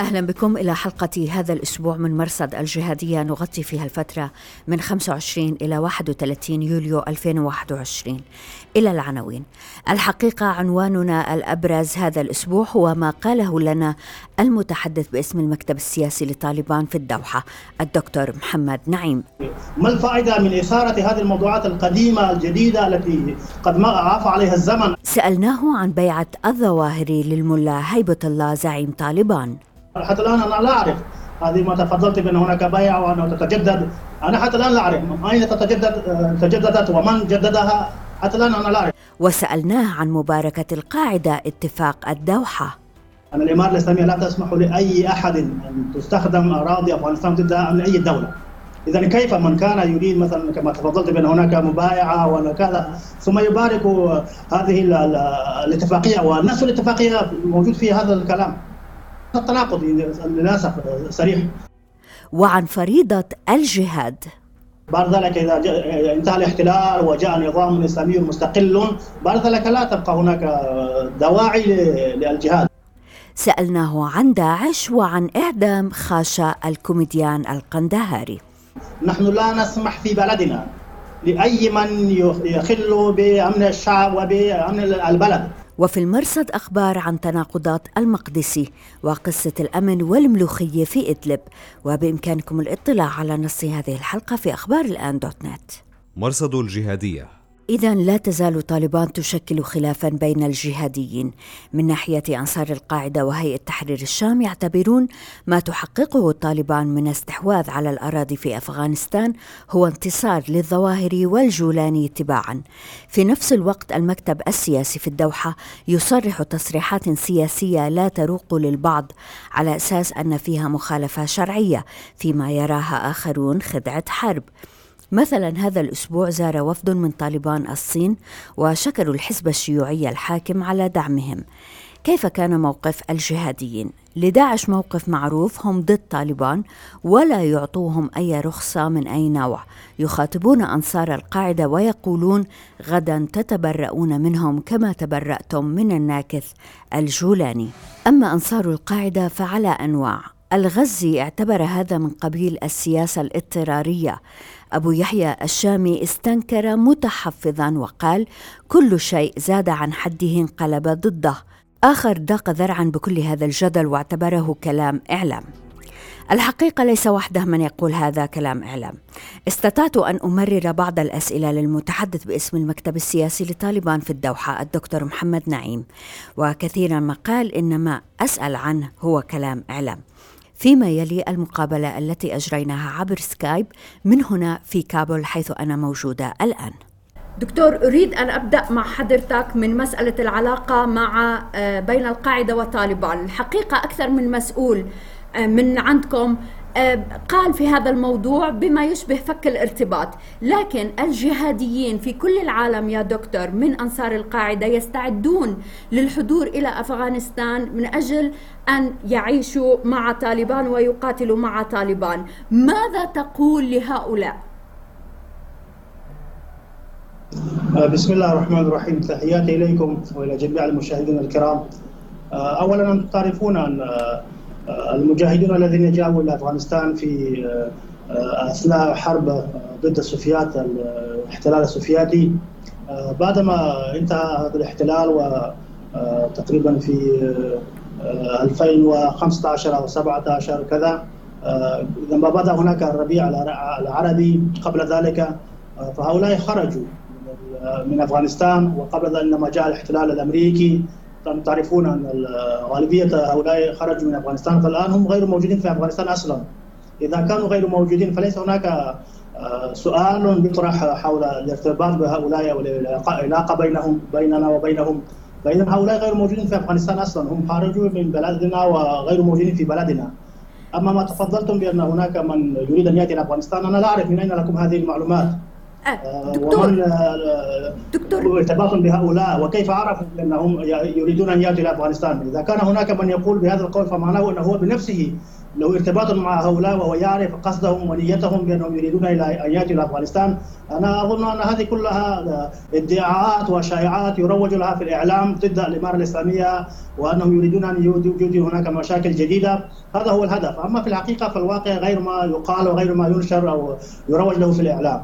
أهلا بكم إلى حلقة هذا الأسبوع من مرصد الجهادية. نغطي فيها الفترة من 25 إلى 31 يوليو 2021 إلى العناوين. الحقيقة عنواننا الأبرز هذا الأسبوع هو ما قاله لنا المتحدث باسم المكتب السياسي لطالبان في الدوحة الدكتور محمد نعيم. ما الفائدة من إثارة هذه الموضوعات القديمة الجديدة التي قد ما عاف عليها الزمن؟ سألناه عن بيعة الظواهري للملا هيبة الله زعيم طالبان. حتى الآن أنا لا أعرف. هذه ما تفضلت بأن هناك بيع وأنه تتجدد. أنا حتى الآن لا أعرف. أين تتجدد تجددت ومن جددها؟ حتى الآن أنا لا أعرف. وسألناه عن مباركة القاعدة اتفاق الدوحة. أن الإمارة الإسلامية لا تسمح لأي أحد أن تستخدم أراضي أفغانستان ضد أي دولة؟ إذا كيف من كان يريد مثلا كما تفضلت بأن هناك مبايعة وكذا ثم يبارك هذه الاتفاقية ونفس الاتفاقية موجود في هذا الكلام. التناقض للاسف صريح. وعن فريضة الجهاد. بعد ذلك إذا انتهى الاحتلال وجاء نظام إسلامي مستقل بعد ذلك لا تبقى هناك دواعي للجهاد. سألناه عن داعش وعن إعدام خاشا الكوميديان القندهاري. نحن لا نسمح في بلدنا لأي من يخل بأمن الشعب وبأمن البلد. وفي المرصد أخبار عن تناقضات المقدسي وقصة الأمن والملوخية في إدلب. وبإمكانكم الاطلاع على نص هذه الحلقة في أخبار الآن دوت نت. مرصد الجهادية. إذا لا تزال طالبان تشكل خلافا بين الجهاديين. من ناحية أنصار القاعدة وهيئة تحرير الشام يعتبرون ما تحققه طالبان من استحواذ على الأراضي في أفغانستان هو انتصار للظواهر والجولاني تباعا في نفس الوقت المكتب السياسي في الدوحة يصرح تصريحات سياسية لا تروق للبعض على أساس أن فيها مخالفة شرعية فيما يراها آخرون خدعة حرب. مثلا هذا الأسبوع زار وفد من طالبان الصين وشكروا الحزب الشيوعي الحاكم على دعمهم. كيف كان موقف الجهاديين؟ لداعش موقف معروف هم ضد طالبان ولا يعطوهم أي رخصة من أي نوع. يخاطبون أنصار القاعدة ويقولون غدا تتبرؤون منهم كما تبرأتم من الناكث الجولاني. أما أنصار القاعدة فعلى أنواع. الغزي اعتبر هذا من قبيل السياسة الاضطرارية. أبو يحيى الشامي استنكر متحفظا وقال كل شيء زاد عن حده انقلب ضده. آخر ضاق ذرعا بكل هذا الجدل واعتبره كلام إعلام. الحقيقة ليس وحده من يقول هذا كلام إعلام. استطعت أن أمرر بعض الأسئلة للمتحدث باسم المكتب السياسي لطالبان في الدوحة الدكتور محمد نعيم. وكثيرا ما قال إن ما أسأل عنه هو كلام إعلام. فيما يلي المقابلة التي أجريناها عبر سكايب من هنا في كابول حيث أنا موجودة الآن. دكتور أريد أن أبدأ مع حضرتك من مسألة العلاقة مع آه، بين القاعدة وطالبان. الحقيقة أكثر من مسؤول آه، من عندكم. قال في هذا الموضوع بما يشبه فك الارتباط. لكن الجهاديين في كل العالم يا دكتور من أنصار القاعدة يستعدون للحضور إلى أفغانستان من أجل أن يعيشوا مع طالبان ويقاتلوا مع طالبان. ماذا تقول لهؤلاء؟ آه، بسم الله الرحمن الرحيم. تحياتي إليكم وإلى جميع المشاهدين الكرام. آه، أولا أنتم تعرفون أن المجاهدون الذين جاءوا إلى أفغانستان في آه، أثناء حرب ضد السوفيات الاحتلال السوفياتي. آه، بعدما انتهى هذا الاحتلال وتقريبا آه، في 2015 أو 17 كذا لما بدا هناك الربيع العربي قبل ذلك فهؤلاء خرجوا من أفغانستان وقبل ذلك لما جاء الاحتلال الأمريكي. تعرفون أن غالبية هؤلاء خرجوا من أفغانستان فالآن هم غير موجودين في أفغانستان أصلا. إذا كانوا غير موجودين فليس هناك آه، سؤال يطرح حول الارتباط بهؤلاء والعلاقه بينهم بيننا وبينهم. فإذا هؤلاء غير موجودين في أفغانستان أصلا. هم خرجوا من بلدنا وغير موجودين في بلدنا. أما ما تفضلتم بأن هناك من يريد أن يأتي إلى أفغانستان أنا لا أعرف من أين لكم هذه المعلومات. آه، آه، دكتور. ومن آه، دكتور. ارتباط بهؤلاء وكيف عرفوا أنهم يريدون أن ياتوا إلى أفغانستان؟ إذا كان هناك من يقول بهذا القول فمعناه أنه هو بنفسه له ارتباط مع هؤلاء وهو يعرف قصدهم ونيتهم بأنهم يريدون إلى أن يأتوا إلى أفغانستان، أنا أظن أن هذه كلها ادعاءات وشائعات يروج لها في الإعلام ضد الإمارة الإسلامية وأنهم يريدون أن يوجدوا هناك مشاكل جديدة، هذا هو الهدف، أما في الحقيقة فالواقع غير ما يقال وغير ما ينشر أو يروج له في الإعلام.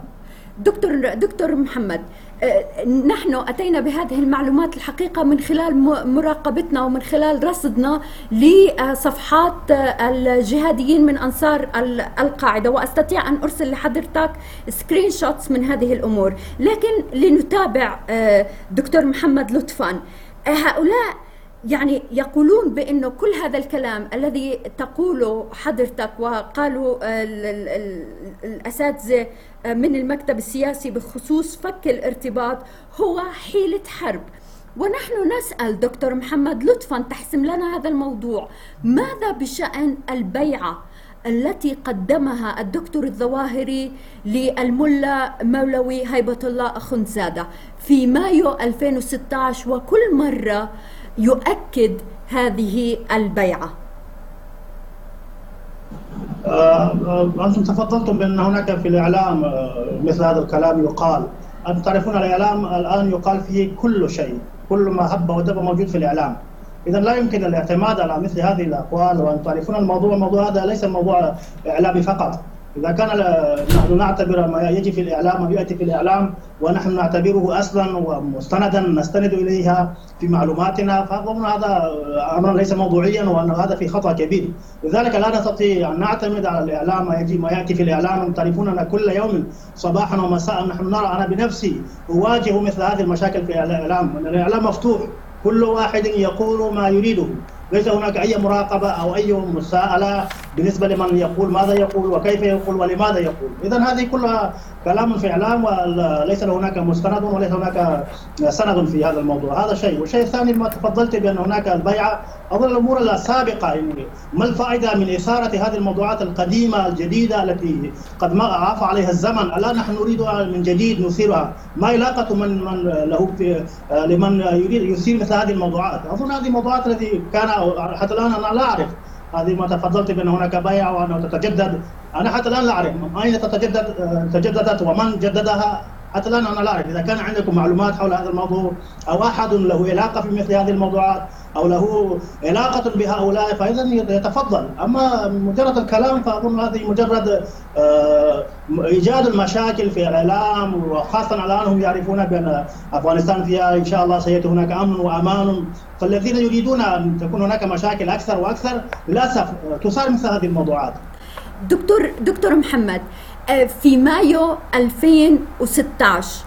دكتور دكتور محمد آه، نحن أتينا بهذه المعلومات الحقيقة من خلال مراقبتنا ومن خلال رصدنا لصفحات الجهاديين من أنصار القاعدة وأستطيع أن أرسل لحضرتك screenshots من هذه الأمور. لكن لنتابع آه، دكتور محمد لطفا آه، هؤلاء يعني يقولون بانه كل هذا الكلام الذي تقوله حضرتك وقالوا الأساتذة من المكتب السياسي بخصوص فك الارتباط هو حيلة حرب. ونحن نسأل دكتور محمد لطفا تحسم لنا هذا الموضوع. ماذا بشأن البيعة التي قدمها الدكتور الظواهري للملا مولوي هيبة الله أخنزادة؟ في مايو 2016 وكل مرة يؤكد هذه البيعة. آه، أنتم تفضلتم بأن هناك في الإعلام آه، مثل هذا الكلام يقال. أنتم تعرفون الإعلام الآن يقال فيه كل شيء كل ما هب ودب موجود في الإعلام. إذا لا يمكن الاعتماد على مثل هذه الأقوال وأنتم تعرفون الموضوع الموضوع هذا ليس موضوع إعلامي فقط. إذا كان نحن نعتبر ما يجي في الإعلام ما يأتي في الإعلام ونحن نعتبره أصلا ومستندا نستند إليها في معلوماتنا فأظن هذا أمر ليس موضوعيا وأن هذا في خطأ كبير. لذلك لا نستطيع أن نعتمد على الإعلام ما يجي ما يأتي في الإعلام. تعرفون أن كل يوم صباحا ومساء نحن نرى أنا بنفسي أواجه مثل هذه المشاكل في الإعلام. الإعلام مفتوح كل واحد يقول ما يريده. ليس هناك أي مراقبة أو أي مساءلة بالنسبة لمن يقول ماذا يقول وكيف يقول ولماذا يقول. إذا هذه كلها كلام في إعلام وليس هناك مستند وليس هناك سند في هذا الموضوع. هذا شيء. والشيء الثاني ما تفضلت بأن هناك البيعة أظن الأمور السابقة يعني ما الفائدة من إثارة هذه الموضوعات القديمة الجديدة التي قد ما عاف عليها الزمن؟ الآن نحن نريد من جديد نثيرها. ما علاقة من من له لمن يريد يثير مثل هذه الموضوعات؟ أظن هذه الموضوعات التي كان حتى الآن أنا لا أعرف. هذه ما تفضلت بأن هناك بيع وأنه تتجدد. أنا حتى الآن لا أعرف. أين تتجدد تجددت ومن جددها؟ حتى الآن أنا لا أعرف. إذا كان عندكم معلومات حول هذا الموضوع أو أحد له علاقة في مثل هذه الموضوعات أو له علاقة بهؤلاء فإذا يتفضل. أما مجرد الكلام فأظن هذه مجرد آه، إيجاد المشاكل في الإعلام وخاصة الآن هم يعرفون بأن أفغانستان فيها إن شاء الله سيأتي هناك أمن وأمان. فالذين يريدون أن تكون هناك مشاكل أكثر وأكثر للأسف تصار مثل هذه الموضوعات. دكتور دكتور محمد آه، في مايو 2016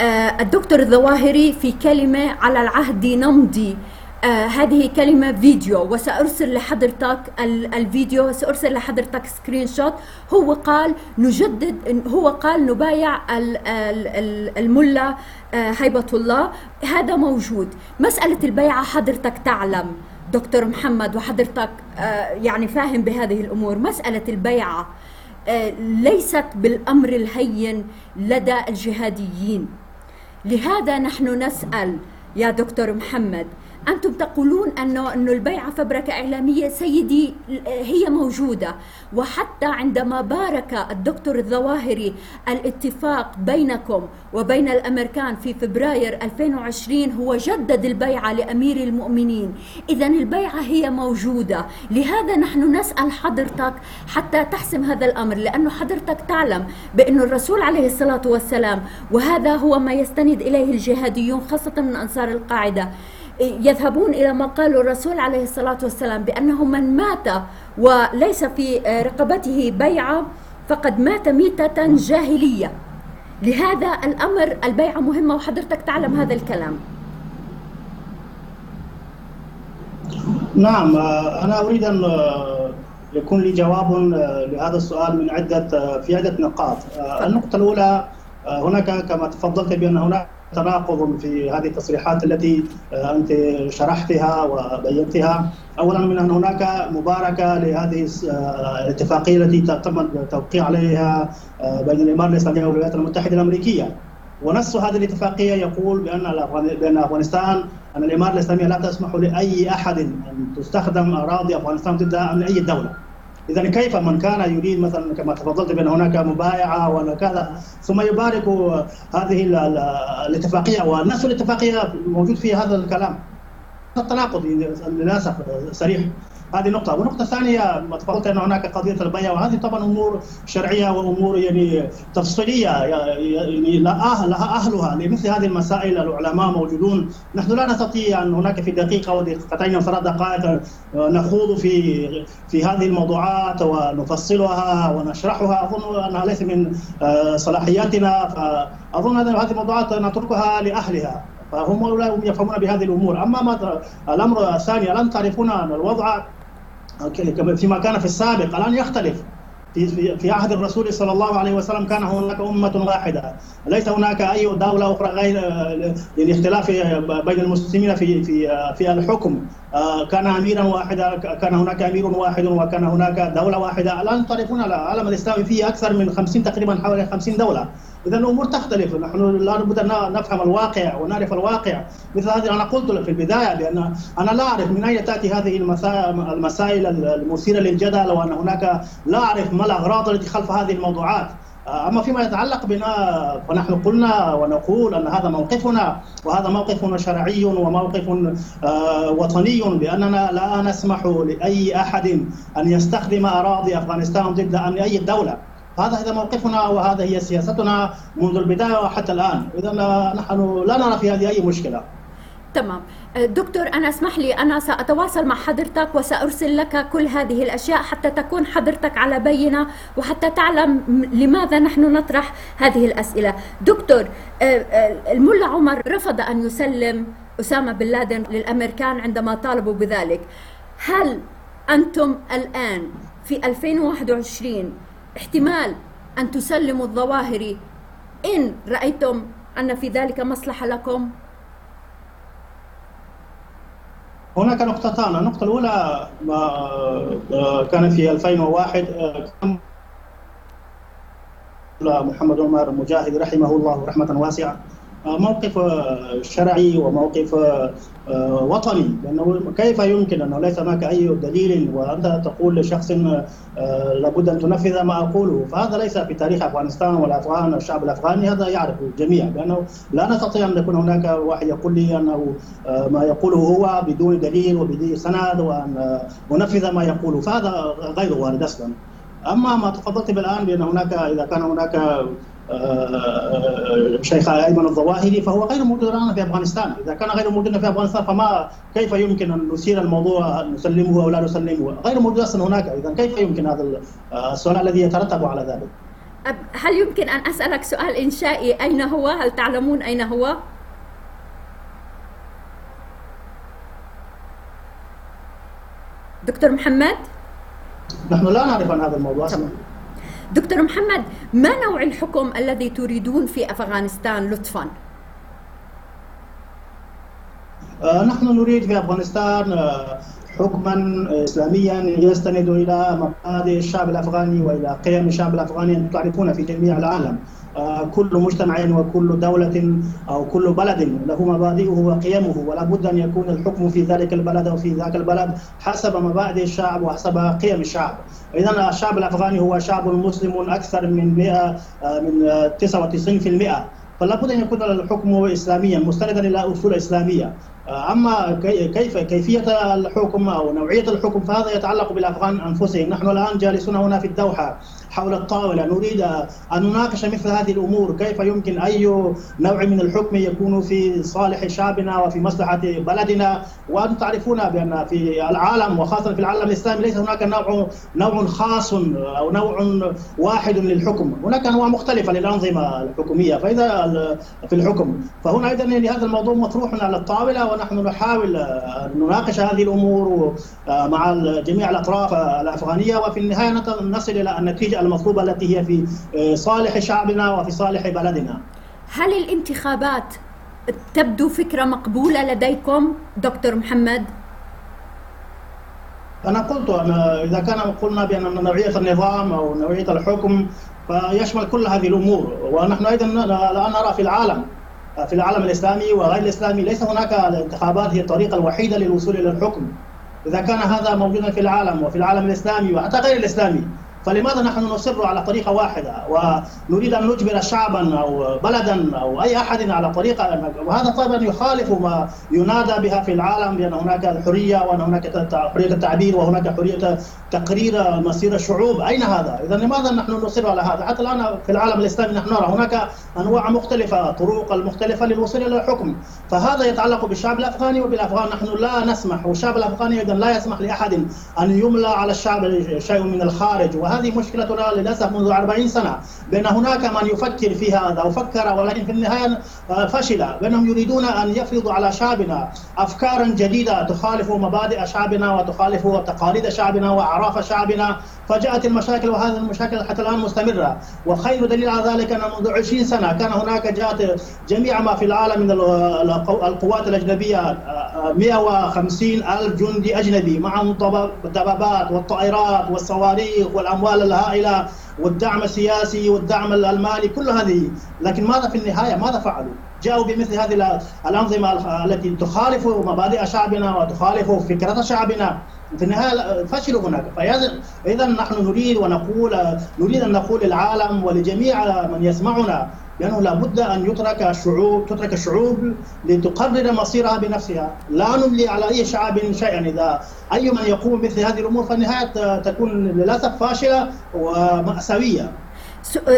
آه، الدكتور الظواهري في كلمة على العهد نمضي. آه هذه كلمة فيديو وسأرسل لحضرتك الفيديو سأرسل لحضرتك screenshot هو قال نجدد هو قال نبايع الملا آه هيبة الله. هذا موجود. مسألة البيعة حضرتك تعلم دكتور محمد وحضرتك آه يعني فاهم بهذه الأمور. مسألة البيعة آه ليست بالأمر الهين لدى الجهاديين. لهذا نحن نسأل يا دكتور محمد أنتم تقولون أنه أنه البيعة فبركة إعلامية سيدي هي موجودة. وحتى عندما بارك الدكتور الظواهري الاتفاق بينكم وبين الأمريكان في فبراير 2020 هو جدد البيعة لأمير المؤمنين. إذا البيعة هي موجودة. لهذا نحن نسأل حضرتك حتى تحسم هذا الأمر لأنه حضرتك تعلم بأن الرسول عليه الصلاة والسلام وهذا هو ما يستند إليه الجهاديون خاصة من أنصار القاعدة يذهبون إلى ما قال الرسول عليه الصلاة والسلام بأنه من مات وليس في رقبته بيعة فقد مات ميتة جاهلية. لهذا الأمر البيعة مهمة وحضرتك تعلم هذا الكلام. نعم أنا أريد أن يكون لي جواب لهذا السؤال من عدة في عدة نقاط. النقطة الأولى هناك كما تفضلت بأن هناك تناقض في هذه التصريحات التي آه، أنت شرحتها وبينتها. اولا من أن هناك مباركة لهذه آه، الاتفاقية التي تم التوقيع عليها آه، بين الإمارات الإسلامية والولايات المتحدة الأمريكية. ونص هذه الاتفاقية يقول بأن بأن أفغانستان أن الإمارات الإسلامية لا تسمح لأي أحد أن تستخدم أراضي أفغانستان ضد اي دولة. اذا كيف من كان يريد مثلا كما تفضلت بأن هناك مبايعة ولا كذا ثم يبارك هذه الاتفاقية ونفس الاتفاقية موجود فيها هذا الكلام. التناقض للأسف صريح. هذه نقطة، والنقطة الثانية ما تفضلت أن هناك قضية البيع وهذه طبعا أمور شرعية وأمور يعني تفصيلية. يعني لها أهلها. لمثل هذه المسائل العلماء موجودون، نحن لا نستطيع أن هناك في دقيقة ودقيقتين أو ثلاث دقائق نخوض في في هذه الموضوعات ونفصلها ونشرحها، أظن أنها ليس من آه، صلاحياتنا. فأظن هذه الموضوعات نتركها لأهلها. فهم لا يفهمون بهذه الأمور، أما ما الأمر الثاني الان تعرفون ان الوضع؟ فيما كان في السابق. الآن يختلف. في في عهد الرسول صلى الله عليه وسلم كان هناك أمة واحدة، ليس هناك أي دولة أخرى غير يعني اختلاف بين المسلمين في في في الحكم، كان اميرا واحدا كان هناك أمير واحد وكان هناك دولة واحدة، الان تعرفون العالم الاسلامي فيه أكثر من 50 تقريبا حوالي 50 دولة، اذا الأمور تختلف. نحن لا بد أن نفهم الواقع ونعرف الواقع. مثل هذه أنا قلت في البداية بان أنا لا أعرف من أين تأتي هذه المسائل المثيرة للجدل وأن هناك لا أعرف ما الأغراض التي خلف هذه الموضوعات. أما فيما يتعلق بنا فنحن قلنا ونقول أن هذا موقفنا وهذا موقف شرعي وموقف آه، وطني بأننا لا نسمح لأي أحد أن يستخدم أراضي أفغانستان ضد أي دولة. هذا هذا موقفنا وهذا هي سياستنا منذ البداية وحتى الآن. اذا نحن لا نرى في هذه أي مشكلة. تمام. دكتور أنا اسمح لي أنا سأتواصل مع حضرتك وسأرسل لك كل هذه الأشياء حتى تكون حضرتك على بينة وحتى تعلم لماذا نحن نطرح هذه الأسئلة. دكتور آه، آه، الملا عمر رفض أن يسلم أسامة بن لادن للأمريكان عندما طالبوا بذلك. هل أنتم الآن في 2021 احتمال أن تسلموا الظواهر إن رأيتم أن في ذلك مصلحة لكم؟ هناك نقطتان، النقطة الأولى ما كان في 2001 كان محمد عمر مجاهد رحمه الله رحمة واسعة. موقف شرعي وموقف آه، وطني. لأنه كيف يمكن أنه ليس هناك أي دليل وأنت تقول لشخص آه، لابد أن تنفذ ما أقوله؟ فهذا ليس في تاريخ أفغانستان والافغان الشعب الأفغاني هذا يعرف الجميع. لأنه لا نستطيع أن يكون هناك واحد يقول لي أنه آه، ما يقوله هو بدون دليل وبدون سند وأن أنفذ ما يقوله فهذا غير وارد أصلا. أما ما تفضلت بالآن بأن هناك إذا كان هناك الشيخ أيمن الظواهري فهو غير موجود الآن في أفغانستان، إذا كان غير موجود في أفغانستان فما كيف يمكن أن نثير الموضوع نسلمه أو لا نسلمه؟ غير موجود أصلا هناك، اذا كيف يمكن هذا السؤال الذي يترتب على ذلك؟ هل يمكن أن أسألك سؤال إنشائي أين هو؟ هل تعلمون أين هو؟ دكتور محمد؟ نحن لا نعرف عن هذا الموضوع أصلا دكتور محمد ما نوع الحكم الذي تريدون في أفغانستان لطفا؟ آه، نحن نريد في أفغانستان آه، حكما اسلاميا يستند إلى مبادئ الشعب الأفغاني وإلى قيم الشعب الأفغاني أن تعرفون في جميع العالم آه، كل مجتمع وكل دولة أو كل بلد له مبادئه وقيمه ولا بد أن يكون الحكم في ذلك البلد أو في ذاك البلد حسب مبادئ الشعب وحسب قيم الشعب. إذا الشعب الأفغاني هو شعب مسلم أكثر من 100 آه، من 99% فلا بد أن يكون الحكم اسلاميا مستندا إلى أصول إسلامية. أما كيف كيفية الحكم أو نوعية الحكم فهذا يتعلق بالأفغان أنفسهم. نحن الآن جالسون هنا في الدوحة. حول الطاولة. نريد أن نناقش مثل هذه الأمور. كيف يمكن أي نوع من الحكم يكون في صالح شعبنا وفي مصلحة بلدنا؟ وأنتم تعرفون بأن في العالم وخاصة في العالم الإسلامي ليس هناك نوع نوع خاص أو نوع واحد للحكم. هناك أنواع مختلفة للأنظمة الحكومية. فإذا في الحكم. فهنا أيضا يعني هذا الموضوع مطروح على الطاولة ونحن نحاول أن نناقش هذه الأمور مع جميع الأطراف الأفغانية. وفي النهاية نصل إلى النتيجة المطلوبة التي هي في آه، صالح شعبنا وفي صالح بلدنا. هل الانتخابات تبدو فكرة مقبولة لديكم دكتور محمد؟ أنا قلت أنا إذا كان قلنا بأن نوعية النظام أو نوعية الحكم فيشمل كل هذه الأمور. ونحن أيضا الآن نرى في العالم في العالم الإسلامي وغير الإسلامي ليس هناك الانتخابات هي الطريقة الوحيدة للوصول إلى الحكم. إذا كان هذا موجودا في العالم وفي العالم الإسلامي وحتى غير الإسلامي فلماذا نحن نصر على طريقة واحدة؟ ونريد أن نجبر شعبا أو بلدا أو أي أحد على طريقة وهذا طبعا يخالف ما ينادى بها في العالم بأن هناك الحرية وأن هناك حرية التعبير وهناك حرية تقرير مصير الشعوب. أين هذا؟ إذا لماذا نحن نصر على هذا؟ حتى الآن في العالم الإسلامي نحن نرى هناك أنواع مختلفة طرق المختلفة للوصول إلى الحكم. فهذا يتعلق بالشعب الأفغاني وبالأفغان. نحن لا نسمح والشعب الأفغاني أيضا لا يسمح لأحد أن يملى على الشعب شيء من الخارج. وهذه مشكلتنا للأسف منذ 40 سنة بأن هناك من يفكر في هذا وفكر ولكن في النهاية فشل. بأنهم يريدون أن يفرضوا على شعبنا أفكارا جديدة تخالف مبادئ شعبنا وتخالف تقاليد شعبنا وأعراف شعبنا. فجاءت المشاكل وهذه المشاكل حتى الآن مستمرة. وخير دليل على ذلك أن منذ 20 سنة كان هناك جاءت جميع ما في العالم من القوات الأجنبية 150 ألف جندي أجنبي معهم الدبابات والطائرات والصواريخ والأموال الهائلة. والدعم السياسي والدعم المالي كل هذه. لكن ماذا في النهاية؟ ماذا فعلوا؟ جاءوا بمثل هذه الأنظمة التي تخالف مبادئ شعبنا وتخالف فكرة شعبنا. في النهاية فشلوا هناك. فإذا نحن نريد ونقول نريد أن نقول للعالم ولجميع من يسمعنا بانه لابد أن يترك الشعوب تترك الشعوب لتقرر مصيرها بنفسها، لا نملي على أي شعب شيئا إذا أي من يقوم بمثل هذه الأمور فالنهاية تكون للأسف فاشلة ومأساوية.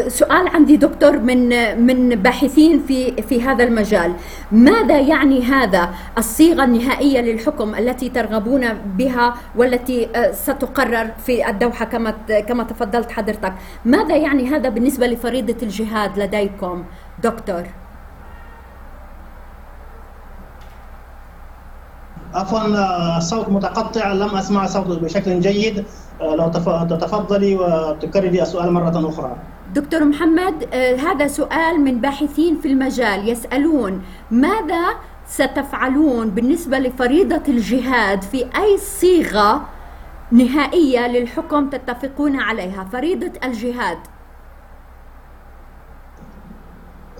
سؤال عندي دكتور من من باحثين في في هذا المجال. ماذا يعني هذا الصيغة النهائية للحكم التي ترغبون بها والتي آه، ستقرر في الدوحة كما كما تفضلت حضرتك؟ ماذا يعني هذا بالنسبة لفريضة الجهاد لديكم دكتور؟ عفوا آه، الصوت متقطع لم أسمع صوتك بشكل جيد. آه، لو تتفضلي وتكرري السؤال مرة أخرى. دكتور محمد آه هذا سؤال من باحثين في المجال يسألون ماذا ستفعلون بالنسبة لفريضة الجهاد في أي صيغة نهائية للحكم تتفقون عليها؟ فريضة الجهاد.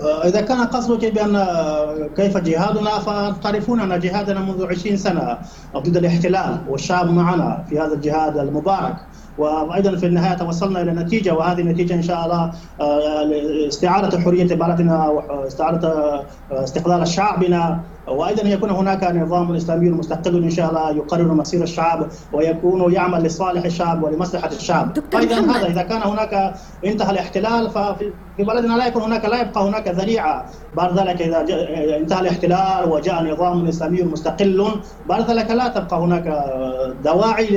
آه، إذا كان قصدك بأن آه، كيف جهادنا فتعرفون أن جهادنا منذ 20 سنة ضد الاحتلال والشعب معنا في هذا الجهاد المبارك. وأيضا في النهاية توصلنا إلى نتيجة وهذه النتيجه إن شاء الله آه، استعاده حرية بلدنا واستعادة آه، استقلال شعبنا وأيضا يكون هناك نظام إسلامي مستقل إن شاء الله يقرر مصير الشعب ويكون يعمل لصالح الشعب ولمصلحة الشعب. أيضا هذا إذا كان هناك انتهى الاحتلال ففي بلدنا لا يكون هناك لا يبقى هناك ذريعة. بعد ذلك اذا انتهى الاحتلال وجاء نظام إسلامي مستقل بعد ذلك لا تبقى هناك دواعي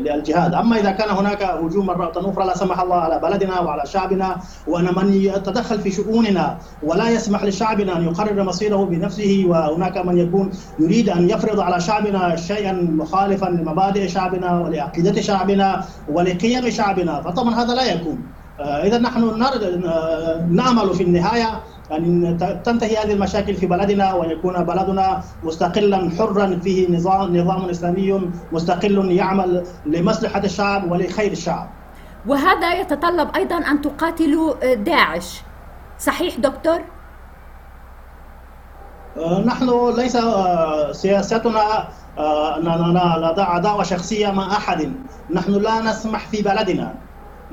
للجهاد، أما إذا كان هناك هجوم مرة أخرى لا سمح الله على بلدنا وعلى شعبنا وأن من يتدخل في شؤوننا ولا يسمح لشعبنا أن يقرر مصيره بنفسه وهناك من يكون يريد أن يفرض على شعبنا شيئا مخالفا لمبادئ شعبنا ولعقيدة شعبنا ولقيم شعبنا. فطبعا هذا لا يكون. إذا نحن آه، نامل في النهاية أن تنتهي هذه المشاكل في بلدنا ويكون بلدنا مستقلا حرا فيه نظام نظام إسلامي مستقل يعمل لمصلحة الشعب ولخير الشعب. وهذا يتطلب أيضا أن تقاتلوا آه، داعش. صحيح دكتور؟ آه، نحن ليس آه، سياستنا آه، أننا نضع عداوة شخصية مع أحد نحن لا نسمح في بلدنا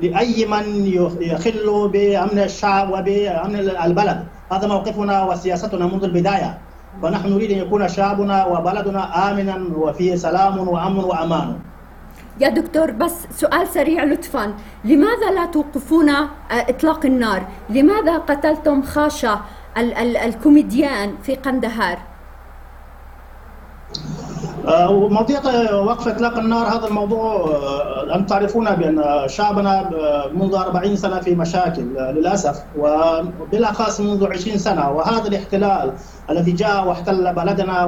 لأي من يخل بأمن الشعب وبأمن البلد. هذا موقفنا وسياستنا منذ البداية. فنحن نريد أن يكون شعبنا وبلدنا آمنا وفيه سلام وأمن وأمان. يا دكتور بس سؤال سريع لطفا. لماذا لا توقفون إطلاق النار؟ لماذا قتلتم خاشة ال ال الكوميديان في قندهار؟ آه، مواضيع وقف إطلاق النار. هذا الموضوع آه، أنتم تعرفون بأن شعبنا آه، منذ 40 سنة في مشاكل للأسف وبالأخص منذ 20 سنة. وهذا الاحتلال الذي جاء واحتل بلدنا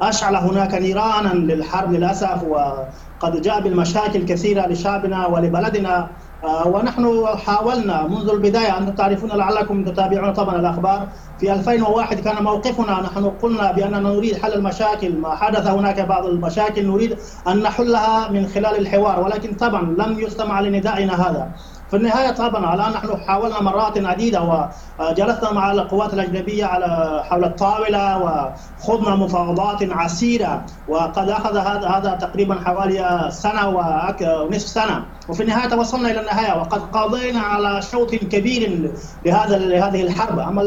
وأشعل هناك نيرانا للحرب للأسف وقد جاء بالمشاكل كثيرة لشعبنا ولبلدنا. آه، ونحن حاولنا منذ البداية أنتم تعرفون لعلكم تتابعون طبعا الأخبار. في 2001 كان موقفنا. نحن قلنا بأننا نريد حل المشاكل. ما حدث هناك بعض المشاكل نريد أن نحلها من خلال الحوار ولكن طبعا لم يستمع لندائنا هذا. في النهاية طبعا الان نحن حاولنا مرات عديدة وجلسنا مع القوات الأجنبية على حول الطاولة وخضنا مفاوضات عسيرة وقد أخذ هذا هذا تقريبا حوالي سنة ونصف سنة. وفي النهاية توصلنا إلى النهاية وقد قضينا على شوط كبير لهذا لهذه الحرب. أما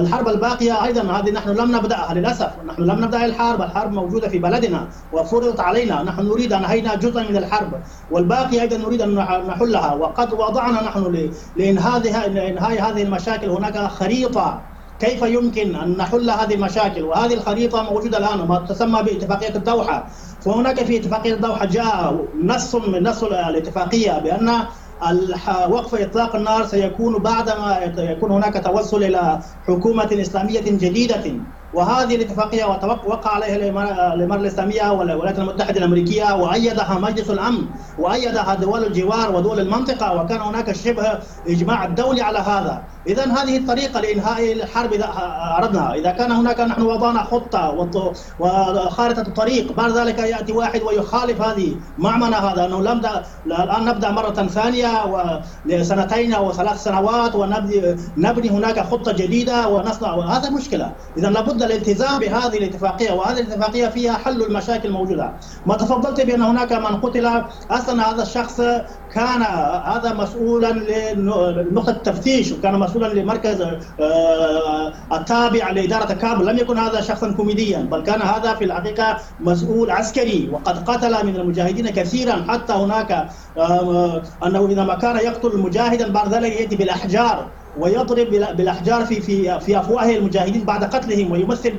الحرب الباقية أيضا هذه نحن لم نبدأها للأسف. نحن لم نبدأ الحرب الحرب موجودة في بلدنا وفرضت علينا. نحن نريد أن انهينا جزءا من الحرب والباقي أيضا نريد أن نحلها. وقد وضعنا نحن لإنهاء هذه المشاكل هناك خريطة كيف يمكن أن نحل هذه المشاكل؟ وهذه الخريطة موجودة الآن ما تسمى باتفاقية الدوحة. فهناك في اتفاقية الدوحة جاء نص من نص الاتفاقية بأن وقف إطلاق النار سيكون بعدما يكون هناك توصل إلى حكومة إسلامية جديدة. وهذه الاتفاقيه وقع عليها الاماره الإسلامية والولايات المتحدة الأمريكية وأيدها مجلس الأمن وأيدها دول الجوار ودول المنطقة وكان هناك شبه إجماع دولي على هذا. اذا هذه الطريقة لإنهاء الحرب إذا اردنا إذا كان هناك نحن وضعنا خطة وخارطة الطريق بعد ذلك يأتي واحد ويخالف هذه مع معنى هذا. أنه لم الآن نبدأ مرة ثانية ولسنتين أو ثلاث سنوات ونبني نبني هناك خطة جديدة ونصنع هذا مشكلة. اذا لابد الالتزام بهذه الاتفاقية وهذه الاتفاقية فيها حل المشاكل الموجوده ما بأن هناك من قتل أصلا هذا الشخص كان هذا مسؤولا لنقطة التفتيش وكان مسؤولا لمركز آه، التابع لإدارة كابل لم يكن هذا شخصا كوميديا بل كان هذا في الحقيقة مسؤول عسكري وقد قتل من المجاهدين كثيرا. حتى هناك أنه إذا ما كان يقتل مجاهدا بعد ذلك يأتي بالأحجار ويضرب بالأحجار في في في أفواه المجاهدين بعد قتلهم ويمثل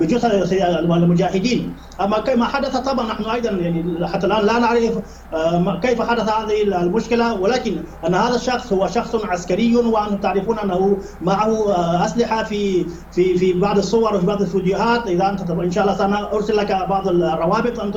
بجثث المجاهدين. أما ما حدث طبعا نحن أيضا يعني حتى الآن لا نعرف آه، كيف حدث هذه المشكلة. ولكن أن هذا الشخص هو شخص عسكري وأنتم تعرفون أنه معه آه، أسلحة في في في بعض الصور وفي بعض الفيديوهات. إذا أنت إن شاء الله سنرسل لك بعض الروابط انت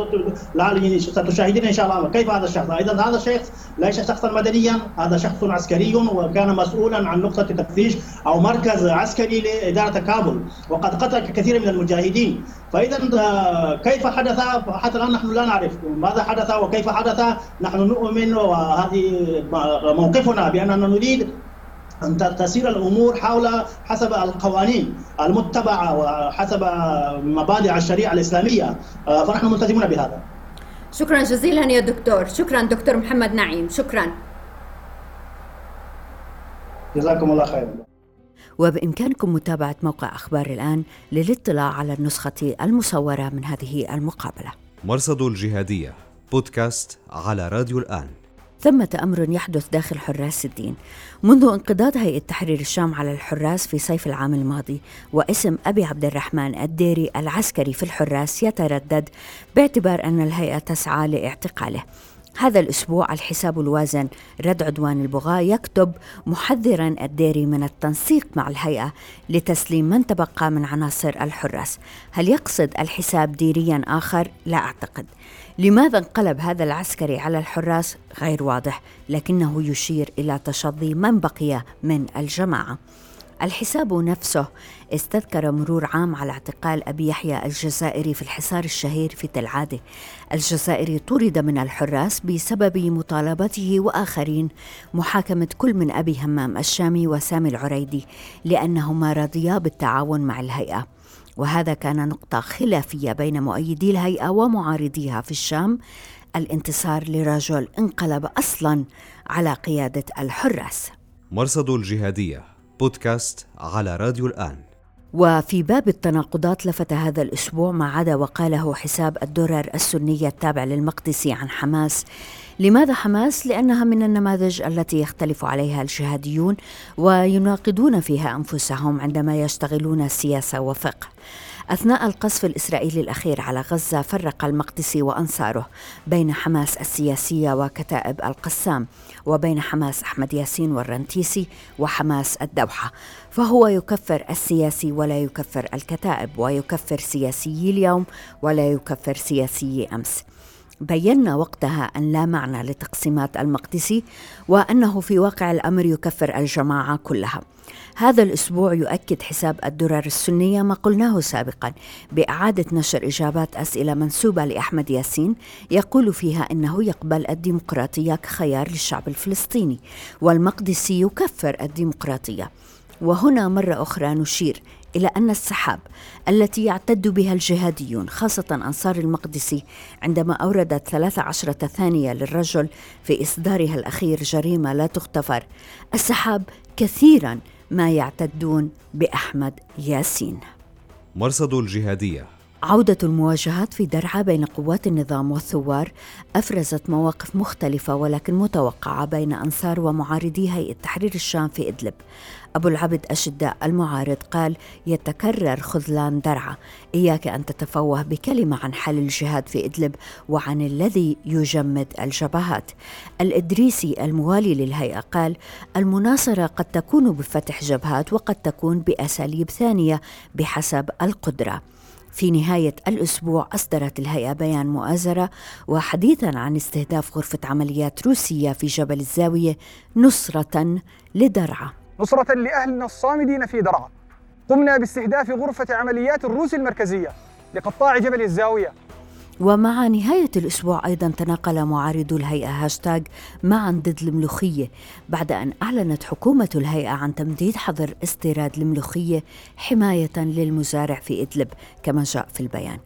ستشاهدين إن شاء الله كيف هذا الشخص. أيضا هذا الشخص ليس شخصا مدنيا هذا شخص عسكري وكان مسؤولا عن نقطة تفتيش أو مركز عسكري لإدارة كابول وقد قتل كثير من المجاهدين. فاذا آه، كيف حدث؟ حتى الآن نحن لا نعرف ماذا حدث وكيف حدث. نحن نؤمن وهذه موقفنا بأننا نريد أن تسير الأمور حول حسب القوانين المتبعة وحسب مبادئ الشريعة الإسلامية. آه، فنحن ملتزمون بهذا. شكرا جزيلا يا دكتور. شكرا دكتور محمد نعيم. شكرا. جزاكم الله خير وبإمكانكم متابعة موقع أخبار الآن للاطلاع على النسخة المصورة من هذه المقابلة. مرصد الجهادية بودكاست على راديو الآن. ثمة أمر يحدث داخل حراس الدين. منذ انقضاض هيئة تحرير الشام على الحراس في صيف العام الماضي واسم أبي عبد الرحمن الديري العسكري في الحراس يتردد باعتبار أن الهيئة تسعى لاعتقاله. هذا الأسبوع الحساب الوازن رد عدوان البغاة يكتب محذرا الديري من التنسيق مع الهيئة لتسليم من تبقى من عناصر الحراس. هل يقصد الحساب ديريا آخر؟ لا أعتقد. لماذا انقلب هذا العسكري على الحراس؟ غير واضح لكنه يشير إلى تشظي من بقي من الجماعة. الحساب نفسه استذكر مرور عام على اعتقال أبي يحيى الجزائري في الحصار الشهير في تل عادة. الجزائري طرد من الحراس بسبب مطالبته وآخرين محاكمة كل من أبي همام الشامي وسامي العريدي لأنهما رضيا بالتعاون مع الهيئة. وهذا كان نقطة خلافية بين مؤيدي الهيئة ومعارضيها في الشام. الانتصار لرجل انقلب أصلا على قيادة الحراس. مرصد الجهادية بودكاست على راديو الآن. وفي باب التناقضات لفت هذا الأسبوع ما عدا وقاله حساب الدرر السنية التابع للمقدسي عن حماس لماذا حماس؟ لأنها من النماذج التي يختلف عليها الجهاديون ويناقضون فيها أنفسهم عندما يشتغلون السياسة وفقه أثناء القصف الإسرائيلي الأخير على غزة فرق المقدسي وأنصاره بين حماس السياسية وكتائب القسام وبين حماس أحمد ياسين والرنتيسي وحماس الدوحة. فهو يكفر السياسي ولا يكفر الكتائب ويكفر سياسيي اليوم ولا يكفر سياسي أمس. بينا وقتها أن لا معنى لتقسيمات المقدسي وأنه في واقع الأمر يكفر الجماعة كلها. هذا الأسبوع يؤكد حساب الدرر السنية ما قلناه سابقا بإعادة نشر إجابات أسئلة منسوبة لأحمد ياسين يقول فيها أنه يقبل الديمقراطية كخيار للشعب الفلسطيني والمقدسي يكفر الديمقراطية. وهنا مرة أخرى نشير إلى أن السحاب التي يعتد بها الجهاديون خاصة أنصار المقدسي عندما أوردت 13 ثانية للرجل في إصدارها الأخير جريمة لا تغتفر السحاب كثيرا ما يعتدون بأحمد ياسين. مرصد الجهادية عودة المواجهات في درعا بين قوات النظام والثوار أفرزت مواقف مختلفة ولكن متوقعة بين أنصار ومعارضي هيئة تحرير الشام في إدلب. أبو العبد أشداء المعارض قال يتكرر خذلان درعا. إياك أن تتفوه بكلمة عن حل الجهاد في إدلب وعن الذي يجمد الجبهات. الإدريسي الموالي للهيئة قال المناصرة قد تكون بفتح جبهات وقد تكون بأساليب ثانية بحسب القدرة. في نهاية الأسبوع أصدرت الهيئة بيان مؤازرة وحديثا عن استهداف غرفة عمليات روسية في جبل الزاوية نصرة لدرعا. نصرة لأهلنا الصامدين في درعا. قمنا باستهداف غرفة عمليات الروس المركزية لقطاع جبل الزاوية. ومع نهاية الأسبوع أيضا تناقل معارضو الهيئة هاشتاغ معا ضد الملوخية بعد أن أعلنت حكومة الهيئة عن تمديد حظر استيراد الملوخية حماية للمزارع في إدلب كما جاء في البيان.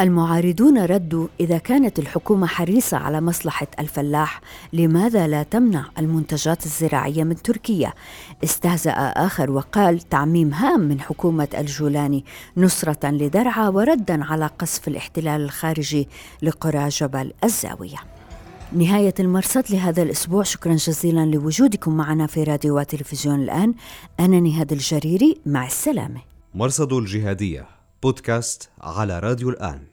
المعارضون ردوا إذا كانت الحكومة حريصة على مصلحة الفلاح لماذا لا تمنع المنتجات الزراعية من تركيا؟ استهزأ آخر وقال تعميم هام من حكومة الجولاني نصرة لدرعا وردا على قصف الاحتلال الخارجي لقرى جبل الزاوية. نهاية المرصد لهذا الأسبوع شكرا جزيلا لوجودكم معنا في راديو وتلفزيون الآن. أنا نهاد الجريري مع السلامة. مرصد الجهادية بودكاست على راديو الآن.